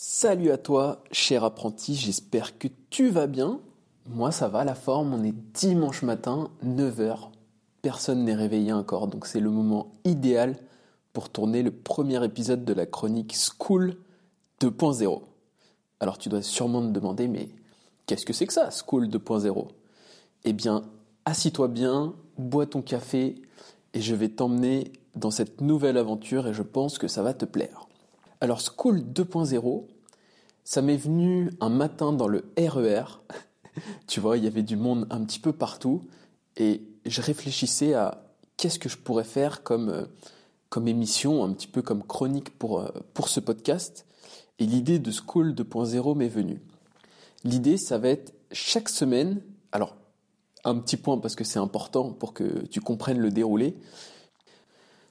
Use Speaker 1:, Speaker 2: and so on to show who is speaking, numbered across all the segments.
Speaker 1: Salut à toi, cher apprenti, j'espère que tu vas bien. Moi ça va, la forme, on est dimanche matin, 9h. Personne n'est réveillé encore, donc c'est le moment idéal pour tourner le premier épisode de la chronique School 2.0. Alors tu dois sûrement te demander, mais qu'est-ce que c'est que ça, School 2.0 Eh bien, assis-toi bien, bois ton café, et je vais t'emmener dans cette nouvelle aventure et je pense que ça va te plaire. Alors School 2.0, ça m'est venu un matin dans le RER. E tu vois, il y avait du monde un petit peu partout et je réfléchissais à qu'est-ce que je pourrais faire comme, euh, comme émission, un petit peu comme chronique pour, euh, pour ce podcast. Et l'idée de School 2.0 m'est venue. L'idée, ça va être chaque semaine, alors un petit point parce que c'est important pour que tu comprennes le déroulé.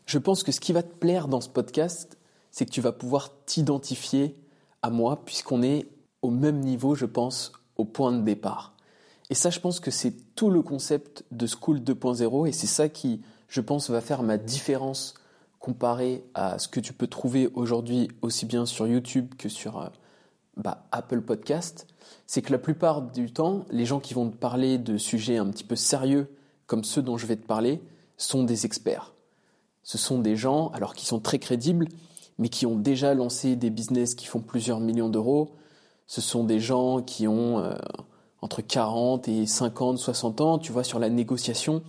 Speaker 1: Je pense que ce qui va te plaire dans ce podcast, c'est que tu vas pouvoir t'identifier à moi puisqu'on est au même niveau, je pense, au point de départ. Et ça, je pense que c'est tout le concept de School 2.0 et c'est ça qui, je pense, va faire ma différence comparé à ce que tu peux trouver aujourd'hui aussi bien sur YouTube que sur euh, bah, Apple Podcast. C'est que la plupart du temps, les gens qui vont te parler de sujets un petit peu sérieux comme ceux dont je vais te parler sont des experts. Ce sont des gens, alors qui sont très crédibles, mais qui ont déjà lancé des business qui font plusieurs millions d'euros. Ce sont des gens qui ont euh, entre 40 et 50, 60 ans. Tu vois, sur la négociation,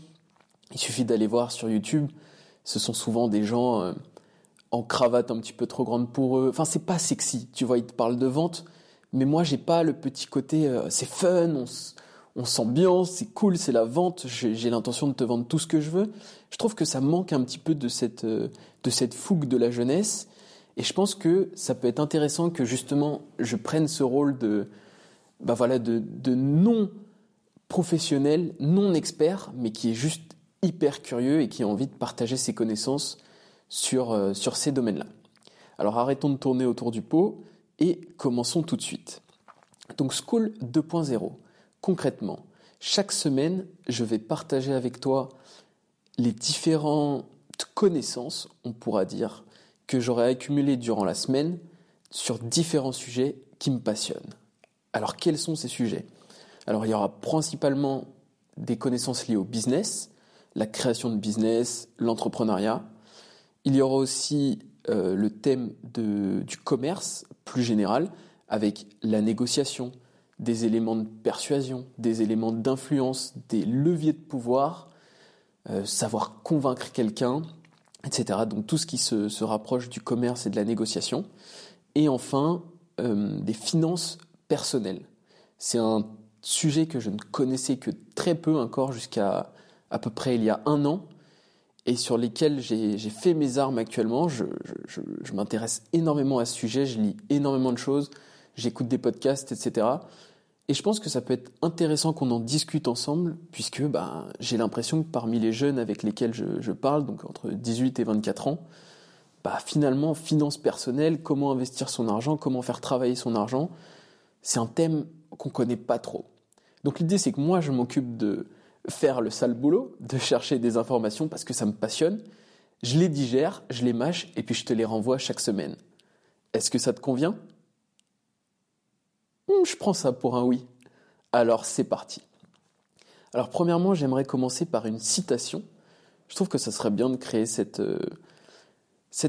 Speaker 1: il suffit d'aller voir sur YouTube. Ce sont souvent des gens euh, en cravate un petit peu trop grande pour eux. Enfin, c'est pas sexy. Tu vois, ils te parlent de vente, mais moi, j'ai pas le petit côté. Euh, c'est fun, on, on s'ambiance, c'est cool, c'est la vente. J'ai l'intention de te vendre tout ce que je veux. Je trouve que ça manque un petit peu de cette de cette fougue de la jeunesse et je pense que ça peut être intéressant que justement je prenne ce rôle de, bah non professionnel, non expert, mais qui est juste hyper curieux et qui a envie de partager ses connaissances sur, euh, sur ces domaines-là. Alors arrêtons de tourner autour du pot et commençons tout de suite. Donc School 2.0. Concrètement, chaque semaine, je vais partager avec toi les différentes connaissances, on pourra dire, que j'aurais accumulé durant la semaine sur différents sujets qui me passionnent. Alors quels sont ces sujets? Alors il y aura principalement des connaissances liées au business, la création de business, l'entrepreneuriat. Il y aura aussi euh, le thème du commerce plus général avec la négociation, des éléments de persuasion, des éléments d'influence, des leviers de pouvoir, euh, savoir convaincre quelqu'un, etc. Donc tout ce qui se, rapproche du commerce et de la négociation. Et enfin, euh, des finances personnelles. C'est un sujet que je ne connaissais que très peu encore jusqu'à à peu près il y a un an et sur lesquels j'ai fait mes armes actuellement. Je, je m'intéresse énormément à ce sujet, je lis énormément de choses, j'écoute des podcasts, etc. Et je pense que ça peut être intéressant qu'on en discute ensemble, puisque bah, j'ai l'impression que parmi les jeunes avec lesquels je, parle, donc entre 18 et 24 ans, bah, finalement, finance personnelle, comment investir son argent, comment faire travailler son argent, c'est un thème qu'on connaît pas trop. Donc l'idée, c'est que moi, je m'occupe de faire le sale boulot, de chercher des informations parce que ça me passionne. Je les digère, je les mâche et puis je te les renvoie chaque semaine. Est-ce que ça te convient? Je prends ça pour un oui. Alors c'est parti. Alors premièrement, j'aimerais commencer par une citation. Je trouve que ça serait bien de créer cette, euh,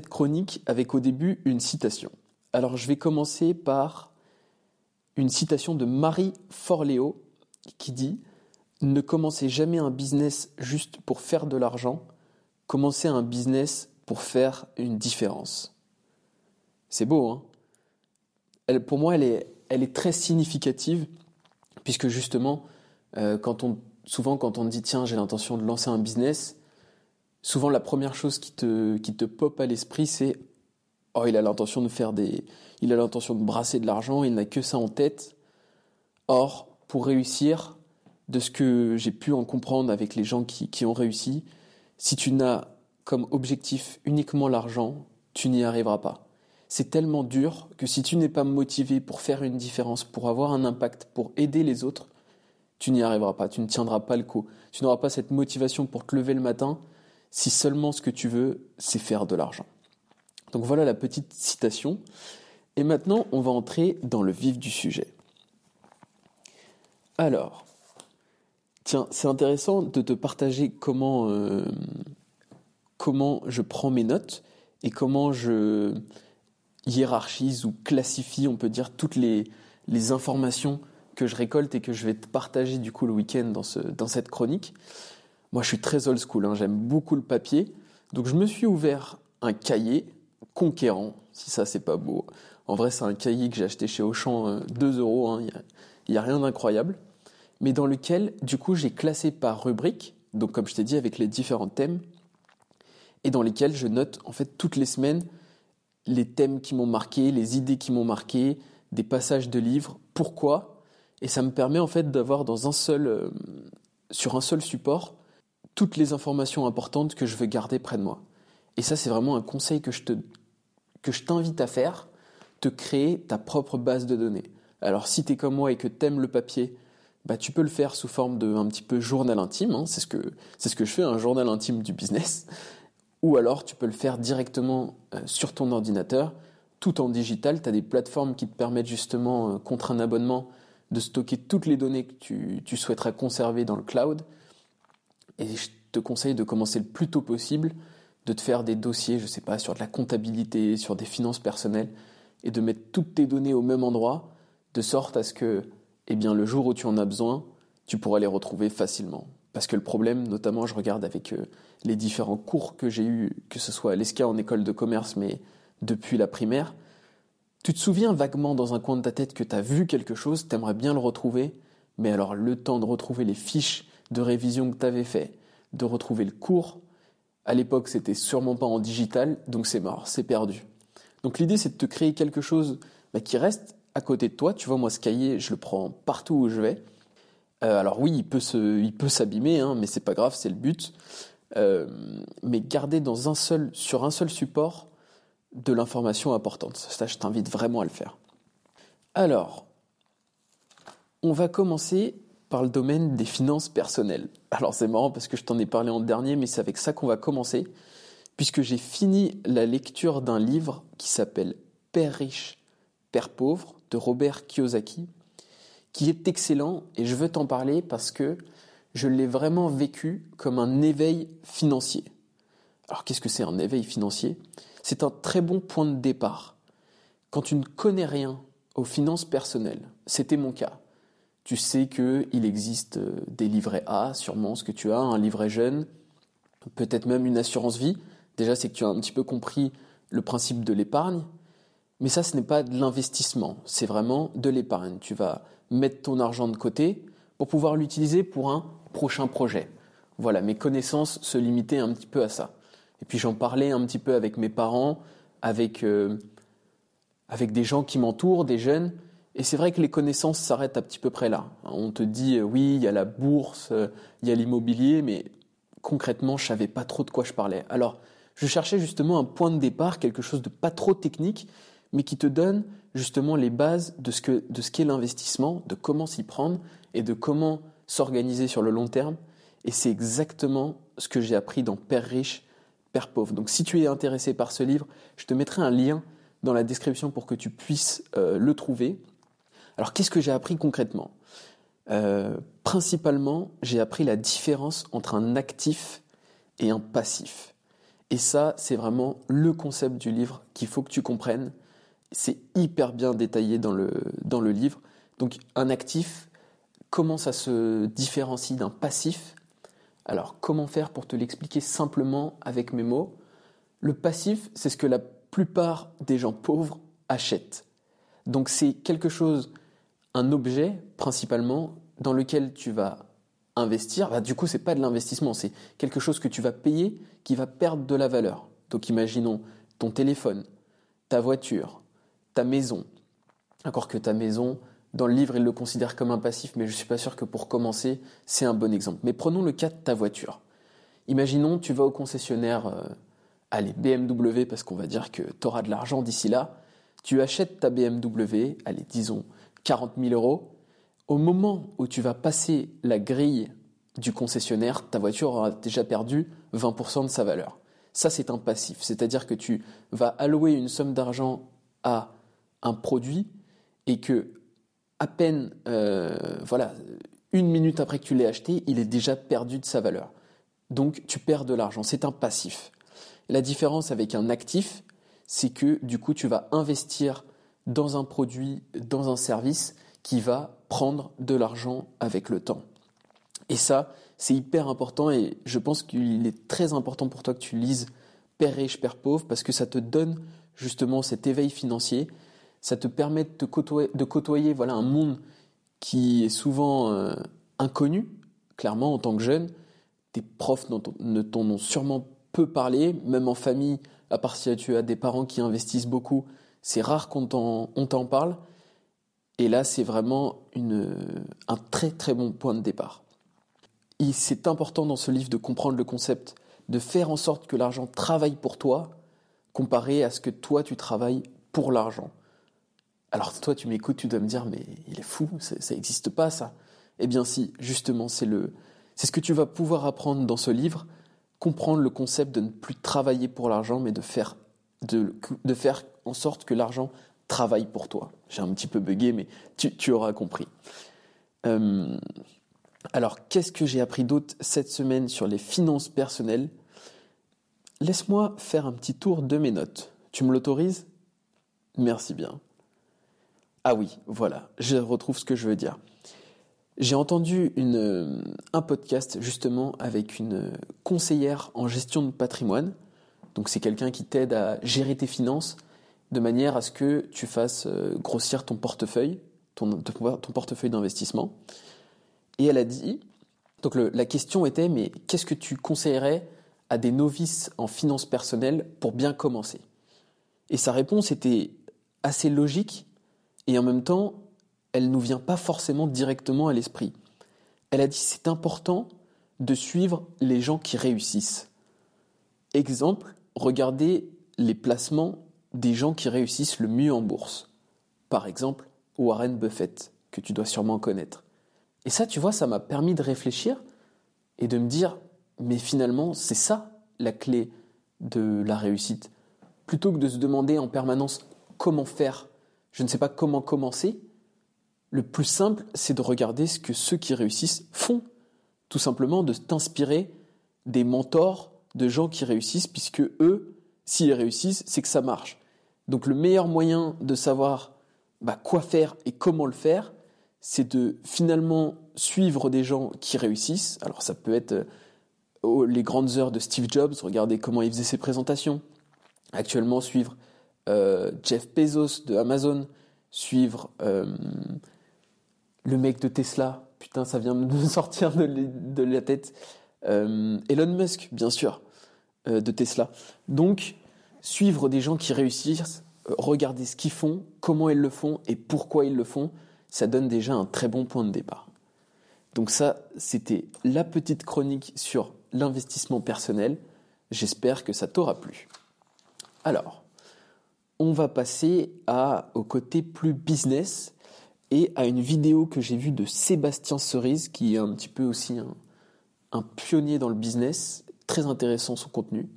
Speaker 1: chronique avec au début une citation. Alors je vais commencer par une citation de Marie Forleo qui dit Ne commencez jamais un business juste pour faire de l'argent, commencez un business pour faire une différence. C'est beau, hein? Pour moi, elle est, elle est très significative, puisque justement, euh, quand on, souvent quand on dit tiens, j'ai l'intention de lancer un business, souvent la première chose qui te, qui te pop à l'esprit, c'est oh, il a l'intention de faire des. Il a l'intention de brasser de l'argent, il n'a que ça en tête. Or, pour réussir, de ce que j'ai pu en comprendre avec les gens qui, qui ont réussi, si tu n'as comme objectif uniquement l'argent, tu n'y arriveras pas c'est tellement dur que si tu n'es pas motivé pour faire une différence, pour avoir un impact, pour aider les autres, tu n'y arriveras pas, tu ne tiendras pas le coup. Tu n'auras pas cette motivation pour te lever le matin si seulement ce que tu veux, c'est faire de l'argent. Donc voilà la petite citation. Et maintenant, on va entrer dans le vif du sujet. Alors, tiens, c'est intéressant de te partager comment, euh, comment je prends mes notes et comment je hiérarchise ou classifie, on peut dire, toutes les, informations que je récolte et que je vais te partager du coup le week-end dans, ce, dans cette chronique. Moi, je suis très old school, hein, j'aime beaucoup le papier. Donc, je me suis ouvert un cahier conquérant, si ça c'est pas beau. En vrai, c'est un cahier que j'ai acheté chez Auchan 2 euh, euros, hein, il n'y a, rien d'incroyable. Mais dans lequel, du coup, j'ai classé par rubrique, donc comme je t'ai dit, avec les différents thèmes, et dans lesquels je note en fait toutes les semaines les thèmes qui m'ont marqué, les idées qui m'ont marqué, des passages de livres, pourquoi, et ça me permet en fait d'avoir dans un seul, euh, sur un seul support toutes les informations importantes que je veux garder près de moi. Et ça, c'est vraiment un conseil que je te, que je t'invite à faire, te créer ta propre base de données. Alors, si tu es comme moi et que tu aimes le papier, bah, tu peux le faire sous forme de un petit peu journal intime. Hein. c'est ce que c'est ce que je fais, un journal intime du business. Ou alors, tu peux le faire directement euh, sur ton ordinateur, tout en digital. Tu as des plateformes qui te permettent justement, euh, contre un abonnement, de stocker toutes les données que tu, tu souhaiterais conserver dans le cloud. Et je te conseille de commencer le plus tôt possible, de te faire des dossiers, je ne sais pas, sur de la comptabilité, sur des finances personnelles, et de mettre toutes tes données au même endroit, de sorte à ce que, eh bien, le jour où tu en as besoin, tu pourras les retrouver facilement. Parce que le problème, notamment, je regarde avec euh, les différents cours que j'ai eus, que ce soit à l'ESCA en école de commerce, mais depuis la primaire, tu te souviens vaguement dans un coin de ta tête que tu as vu quelque chose, tu aimerais bien le retrouver, mais alors le temps de retrouver les fiches de révision que tu avais fait, de retrouver le cours, à l'époque c'était sûrement pas en digital, donc c'est mort, c'est perdu. Donc l'idée c'est de te créer quelque chose bah, qui reste à côté de toi. Tu vois, moi ce cahier, je le prends partout où je vais. Euh, alors oui, il peut s'abîmer, hein, mais c'est pas grave, c'est le but. Euh, mais garder sur un seul support de l'information importante. Ça, je t'invite vraiment à le faire. Alors, on va commencer par le domaine des finances personnelles. Alors c'est marrant parce que je t'en ai parlé en dernier, mais c'est avec ça qu'on va commencer, puisque j'ai fini la lecture d'un livre qui s'appelle Père riche, Père pauvre de Robert Kiyosaki, qui est excellent et je veux t'en parler parce que je l'ai vraiment vécu comme un éveil financier. Alors qu'est-ce que c'est un éveil financier? C'est un très bon point de départ. Quand tu ne connais rien aux finances personnelles, c'était mon cas. Tu sais qu'il existe euh, des livrets A, sûrement ce que tu as, un livret jeune, peut-être même une assurance vie. Déjà, c'est que tu as un petit peu compris le principe de l'épargne. Mais ça, ce n'est pas de l'investissement, c'est vraiment de l'épargne. Tu vas mettre ton argent de côté pour pouvoir l'utiliser pour un prochain projet. Voilà, mes connaissances se limitaient un petit peu à ça. Et puis j'en parlais un petit peu avec mes parents, avec, euh, avec des gens qui m'entourent, des jeunes, et c'est vrai que les connaissances s'arrêtent à petit peu près là. On te dit euh, oui, il y a la bourse, euh, il y a l'immobilier, mais concrètement, je savais pas trop de quoi je parlais. Alors, je cherchais justement un point de départ, quelque chose de pas trop technique, mais qui te donne justement les bases de ce qu'est l'investissement, de comment s'y prendre et de comment s'organiser sur le long terme. Et c'est exactement ce que j'ai appris dans Père riche, Père pauvre. Donc, si tu es intéressé par ce livre, je te mettrai un lien dans la description pour que tu puisses euh, le trouver. Alors qu'est-ce que j'ai appris concrètement? Euh, Principalement, j'ai appris la différence entre un actif et un passif. Et ça, c'est vraiment le concept du livre qu'il faut que tu comprennes. C'est hyper bien détaillé dans le, dans le livre. Donc un actif, comment ça se différencie d'un passif? Alors comment faire pour te l'expliquer simplement avec mes mots? Le passif, c'est ce que la plupart des gens pauvres achètent. Donc c'est quelque chose un objet principalement dans lequel tu vas investir, bah, du coup c'est pas de l'investissement, c'est quelque chose que tu vas payer qui va perdre de la valeur. Donc imaginons ton téléphone, ta voiture, ta maison. Encore que ta maison, dans le livre, il le considère comme un passif, mais je suis pas sûr que pour commencer, c'est un bon exemple. Mais prenons le cas de ta voiture. Imaginons, tu vas au concessionnaire, euh, allez, BMW, parce qu'on va dire que tu auras de l'argent d'ici là. Tu achètes ta BMW, allez, disons, 40 000 euros, au moment où tu vas passer la grille du concessionnaire, ta voiture aura déjà perdu 20% de sa valeur. Ça, c'est un passif, c'est-à-dire que tu vas allouer une somme d'argent à un produit et que à peine, euh, voilà, une minute après que tu l'aies acheté, il est déjà perdu de sa valeur. Donc tu perds de l'argent. C'est un passif. La différence avec un actif, c'est que du coup tu vas investir dans un produit, dans un service qui va prendre de l'argent avec le temps. Et ça, c'est hyper important et je pense qu'il est très important pour toi que tu lises Père riche, Père pauvre parce que ça te donne justement cet éveil financier, ça te permet de côtoyer, de côtoyer voilà, un monde qui est souvent euh, inconnu, clairement en tant que jeune. Tes profs ne t'en ont sûrement peu parlé, même en famille, à part si tu as des parents qui investissent beaucoup, c'est rare qu'on t'en parle. Et là, c'est vraiment un très très bon point de départ. C'est important dans ce livre de comprendre le concept, de faire en sorte que l'argent travaille pour toi, comparé à ce que toi tu travailles pour l'argent. Alors toi tu m'écoutes, tu dois me dire mais il est fou, ça n'existe pas ça. Eh bien si, justement, c'est le c'est ce que tu vas pouvoir apprendre dans ce livre, comprendre le concept de ne plus travailler pour l'argent mais de faire de, faire en sorte que l'argent travaille pour toi. J'ai un petit peu bugué, mais tu, auras compris. Euh, alors, qu'est-ce que j'ai appris d'autre cette semaine sur les finances personnelles? Laisse-moi faire un petit tour de mes notes. Tu me l'autorises? Merci bien. Ah oui, voilà, je retrouve ce que je veux dire. J'ai entendu une, un podcast justement avec une conseillère en gestion de patrimoine. Donc c'est quelqu'un qui t'aide à gérer tes finances de manière à ce que tu fasses euh, grossir ton portefeuille, ton, ton portefeuille d'investissement. Et elle a dit, donc la question était, mais qu'est-ce que tu conseillerais à des novices en finances personnelles pour bien commencer? Et sa réponse était assez logique et en même temps, elle ne nous vient pas forcément directement à l'esprit. Elle a dit, c'est important de suivre les gens qui réussissent. Exemple, regardez les placements des gens qui réussissent le mieux en bourse. Par exemple, Warren Buffett, que tu dois sûrement connaître. Et ça, tu vois, ça m'a permis de réfléchir et de me dire, mais finalement, c'est ça la clé de la réussite. Plutôt que de se demander en permanence comment faire, je ne sais pas comment commencer, le plus simple, c'est de regarder ce que ceux qui réussissent font. Tout simplement de t'inspirer des mentors de gens qui réussissent, puisque eux, s'ils réussissent, c'est que ça marche. Donc le meilleur moyen de savoir bah, quoi faire et comment le faire, c'est de finalement suivre des gens qui réussissent. Alors ça peut être euh, les grandes heures de Steve Jobs, regarder comment il faisait ses présentations. Actuellement, suivre euh, Jeff Bezos de Amazon, suivre euh, le mec de Tesla. Putain, ça vient de sortir de, la tête. Elon Musk, bien sûr, de Tesla. Donc, suivre des gens qui réussissent, regarder ce qu'ils font, comment ils le font et pourquoi ils le font ça donne déjà un très bon point de départ. Donc ça, c'était la petite chronique sur l'investissement personnel. J'espère que ça t'aura plu. Alors, on va passer à, au côté plus business et à une vidéo que j'ai vue de Sébastien Cerise, qui est un petit peu aussi un, un pionnier dans le business, très intéressant son contenu.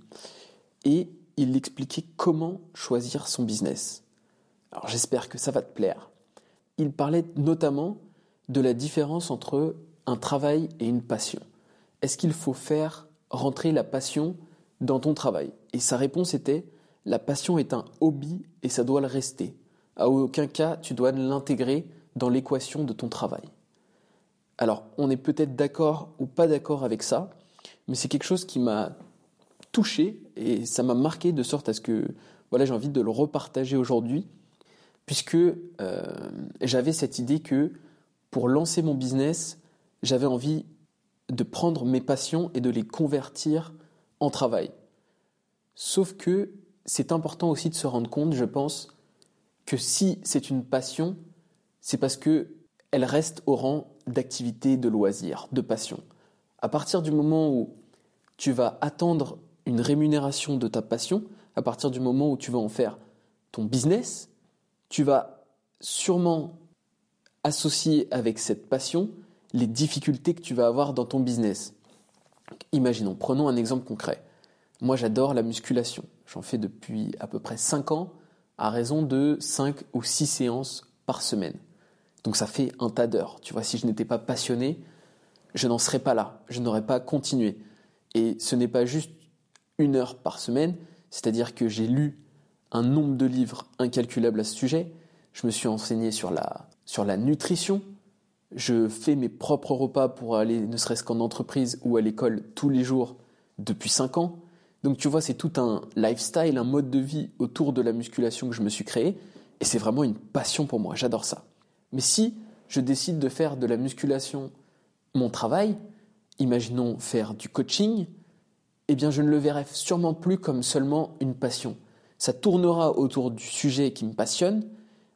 Speaker 1: Et il expliquait comment choisir son business. Alors j'espère que ça va te plaire il parlait notamment de la différence entre un travail et une passion. Est-ce qu'il faut faire rentrer la passion dans ton travail? Et sa réponse était la passion est un hobby et ça doit le rester. À aucun cas tu dois l'intégrer dans l'équation de ton travail. Alors, on est peut-être d'accord ou pas d'accord avec ça, mais c'est quelque chose qui m'a touché et ça m'a marqué de sorte à ce que voilà, j'ai envie de le repartager aujourd'hui puisque euh, j'avais cette idée que pour lancer mon business, j'avais envie de prendre mes passions et de les convertir en travail. Sauf que c'est important aussi de se rendre compte, je pense, que si c'est une passion, c'est parce que elle reste au rang d'activité, de loisir, de passion. À partir du moment où tu vas attendre une rémunération de ta passion, à partir du moment où tu vas en faire ton business, tu vas sûrement associer avec cette passion les difficultés que tu vas avoir dans ton business. Imaginons, prenons un exemple concret. Moi, j'adore la musculation. J'en fais depuis à peu près 5 ans. à raison de 5 ou 6 séances par semaine. Donc ça fait un tas d'heures. Tu vois, si je n'étais pas passionné, je n'en serais pas là, je n'aurais pas continué. Et ce n'est pas juste une heure par semaine, c'est-à-dire que j'ai lu un nombre de livres incalculable à ce sujet, je me suis enseigné sur la, sur la nutrition, je fais mes propres repas pour aller ne serait-ce qu'en entreprise ou à l'école tous les jours depuis 5 ans. Donc tu vois, c'est tout un lifestyle, un mode de vie autour de la musculation que je me suis créé, et c'est vraiment une passion pour moi, j'adore ça. Mais si je décide de faire de la musculation mon travail, imaginons faire du coaching, eh bien je ne le verrai sûrement plus comme seulement une passion. Ça tournera autour du sujet qui me passionne,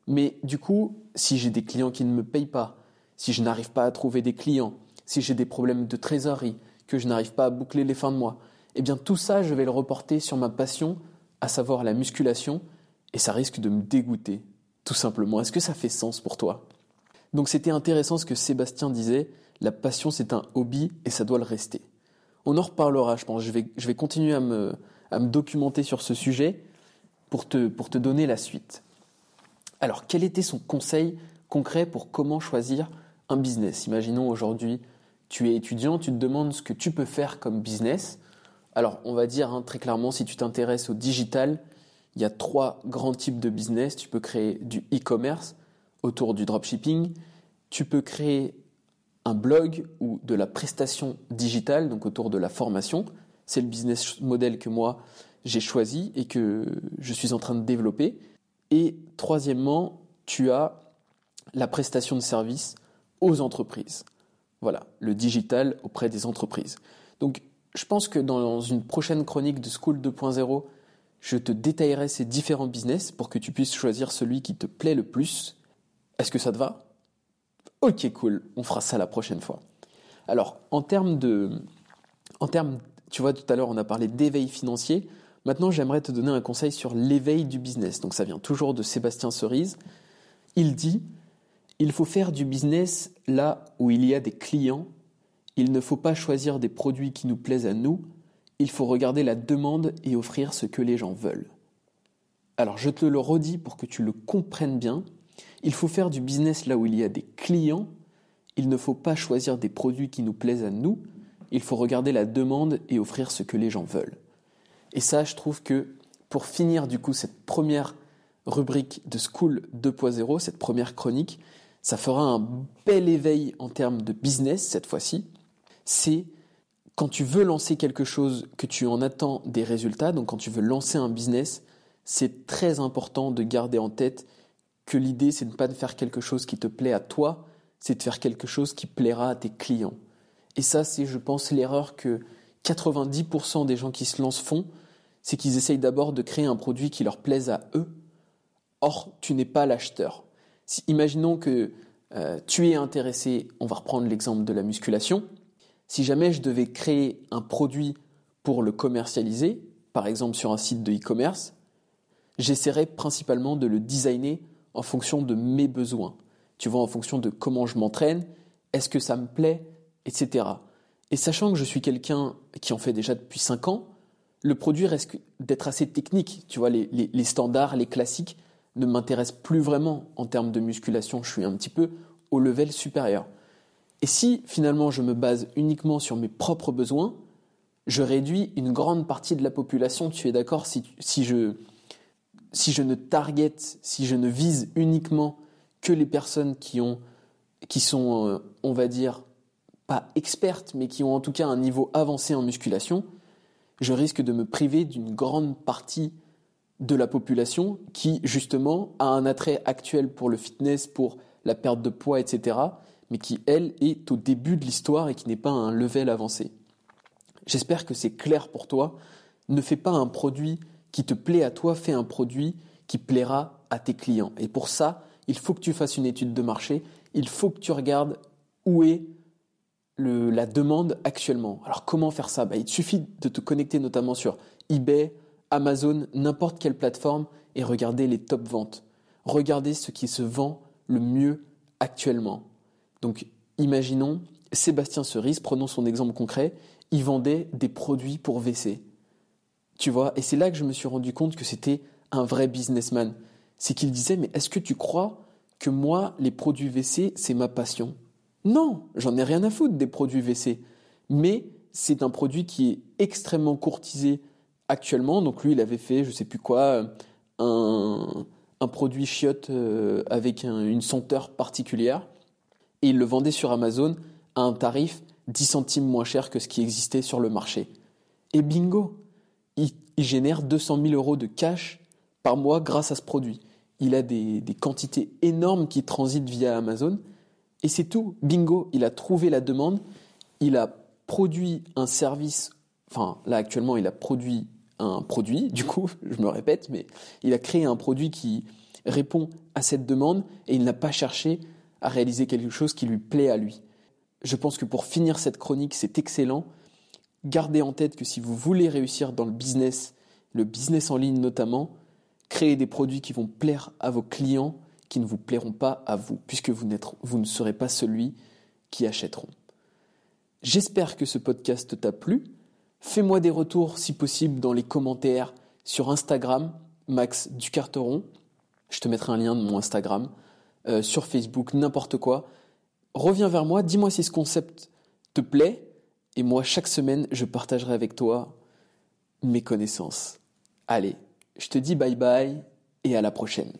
Speaker 1: mais du coup, si j'ai des clients qui ne me payent pas, si je n'arrive pas à trouver des clients, si j'ai des problèmes de trésorerie, que je n'arrive pas à boucler les fins de mois, eh bien tout ça, je vais le reporter sur ma passion, à savoir la musculation, et ça risque de me dégoûter, tout simplement. Est-ce que ça fait sens pour toi? Donc c'était intéressant ce que Sébastien disait, la passion c'est un hobby et ça doit le rester. On en reparlera, je pense. Je vais, continuer à me, à me documenter sur ce sujet pour te, pour te donner la suite. Alors, quel était son conseil concret pour comment choisir un business? Imaginons aujourd'hui, tu es étudiant, tu te demandes ce que tu peux faire comme business. Alors, on va dire hein, très clairement, si tu t'intéresses au digital, il y a trois grands types de business. Tu peux créer du e-commerce autour du dropshipping. Tu peux créer un blog ou de la prestation digitale, donc autour de la formation. C'est le business model que moi j'ai choisi et que je suis en train de développer. Et troisièmement, tu as la prestation de service aux entreprises. Voilà, le digital auprès des entreprises. Donc, je pense que dans une prochaine chronique de School 2.0, je te détaillerai ces différents business pour que tu puisses choisir celui qui te plaît le plus. Est-ce que ça te va? Ok, cool, on fera ça la prochaine fois. Alors, en termes de. En termes, tu vois, tout à l'heure, on a parlé d'éveil financier. Maintenant, j'aimerais te donner un conseil sur l'éveil du business. Donc, ça vient toujours de Sébastien Cerise. Il dit Il faut faire du business là où il y a des clients. Il ne faut pas choisir des produits qui nous plaisent à nous. Il faut regarder la demande et offrir ce que les gens veulent. Alors, je te le redis pour que tu le comprennes bien. Il faut faire du business là où il y a des clients. Il ne faut pas choisir des produits qui nous plaisent à nous. Il faut regarder la demande et offrir ce que les gens veulent. Et ça, je trouve que pour finir du coup cette première rubrique de School 2.0, cette première chronique, ça fera un bel éveil en termes de business cette fois-ci. C'est quand tu veux lancer quelque chose, que tu en attends des résultats, donc quand tu veux lancer un business, c'est très important de garder en tête que l'idée, c'est de ne pas de faire quelque chose qui te plaît à toi, c'est de faire quelque chose qui plaira à tes clients. Et ça, c'est, je pense, l'erreur que 90% des gens qui se lancent font, c'est qu'ils essayent d'abord de créer un produit qui leur plaise à eux. Or, tu n'es pas l'acheteur. Si, imaginons que euh, tu es intéressé, on va reprendre l'exemple de la musculation. Si jamais je devais créer un produit pour le commercialiser, par exemple sur un site de e-commerce, j'essaierais principalement de le designer en fonction de mes besoins. Tu vois, en fonction de comment je m'entraîne, est-ce que ça me plaît, etc. Et sachant que je suis quelqu'un qui en fait déjà depuis 5 ans, le produit risque d'être assez technique. Tu vois, les, les standards, les classiques ne m'intéressent plus vraiment en termes de musculation. Je suis un petit peu au level supérieur. Et si finalement je me base uniquement sur mes propres besoins, je réduis une grande partie de la population. Tu es d'accord si, si je si je ne target, si je ne vise uniquement que les personnes qui ont, qui sont, euh, on va dire, pas expertes, mais qui ont en tout cas un niveau avancé en musculation, je risque de me priver d'une grande partie de la population qui, justement, a un attrait actuel pour le fitness, pour la perte de poids, etc., mais qui, elle, est au début de l'histoire et qui n'est pas un level avancé. J'espère que c'est clair pour toi. Ne fais pas un produit qui te plaît à toi, fais un produit qui plaira à tes clients. Et pour ça, il faut que tu fasses une étude de marché, il faut que tu regardes où est la demande actuellement. Alors comment faire ça? Bah, Il suffit de te connecter notamment sur eBay, Amazon, n'importe quelle plateforme et regarder les top ventes. Regardez ce qui se vend le mieux actuellement. Donc imaginons Sébastien Cerise, prenons son exemple concret, il vendait des produits pour WC. Tu vois, et c'est là que je me suis rendu compte que c'était un vrai businessman. c'est qu'il disait mais est-ce que tu crois que moi les produits WC c'est ma passion? Non, j'en ai rien à foutre des produits WC, mais c'est un produit qui est extrêmement courtisé actuellement. Donc lui il avait fait je sais plus quoi un, produit chiotte euh, avec une senteur particulière et il le vendait sur Amazon à un tarif 10 centimes moins cher que ce qui existait sur le marché. Et bingo, il, génère 200 000 euros de cash par mois grâce à ce produit. Il a des, des quantités énormes qui transitent via Amazon et c'est tout. Bingo, il a trouvé la demande, il a produit un service, enfin là actuellement il a produit un produit, du coup, je me répète, mais il a créé un produit qui répond à cette demande et il n'a pas cherché à réaliser quelque chose qui lui plaît à lui. Je pense que pour finir cette chronique, c'est excellent. Gardez en tête que si vous voulez réussir dans le business, le business en ligne notamment, créez des produits qui vont plaire à vos clients, qui ne vous plairont pas à vous, puisque vous, ne serez pas celui qui achèteront. J'espère que ce podcast t'a plu. Fais-moi des retours si possible dans les commentaires sur Instagram, Max Ducarteron. Je te mettrai un lien de mon Instagram, euh, sur Facebook, n'importe quoi. Reviens vers moi, dis-moi si ce concept te plaît, et moi, chaque semaine, je partagerai avec toi mes connaissances. Allez, je te dis bye bye et à la prochaine.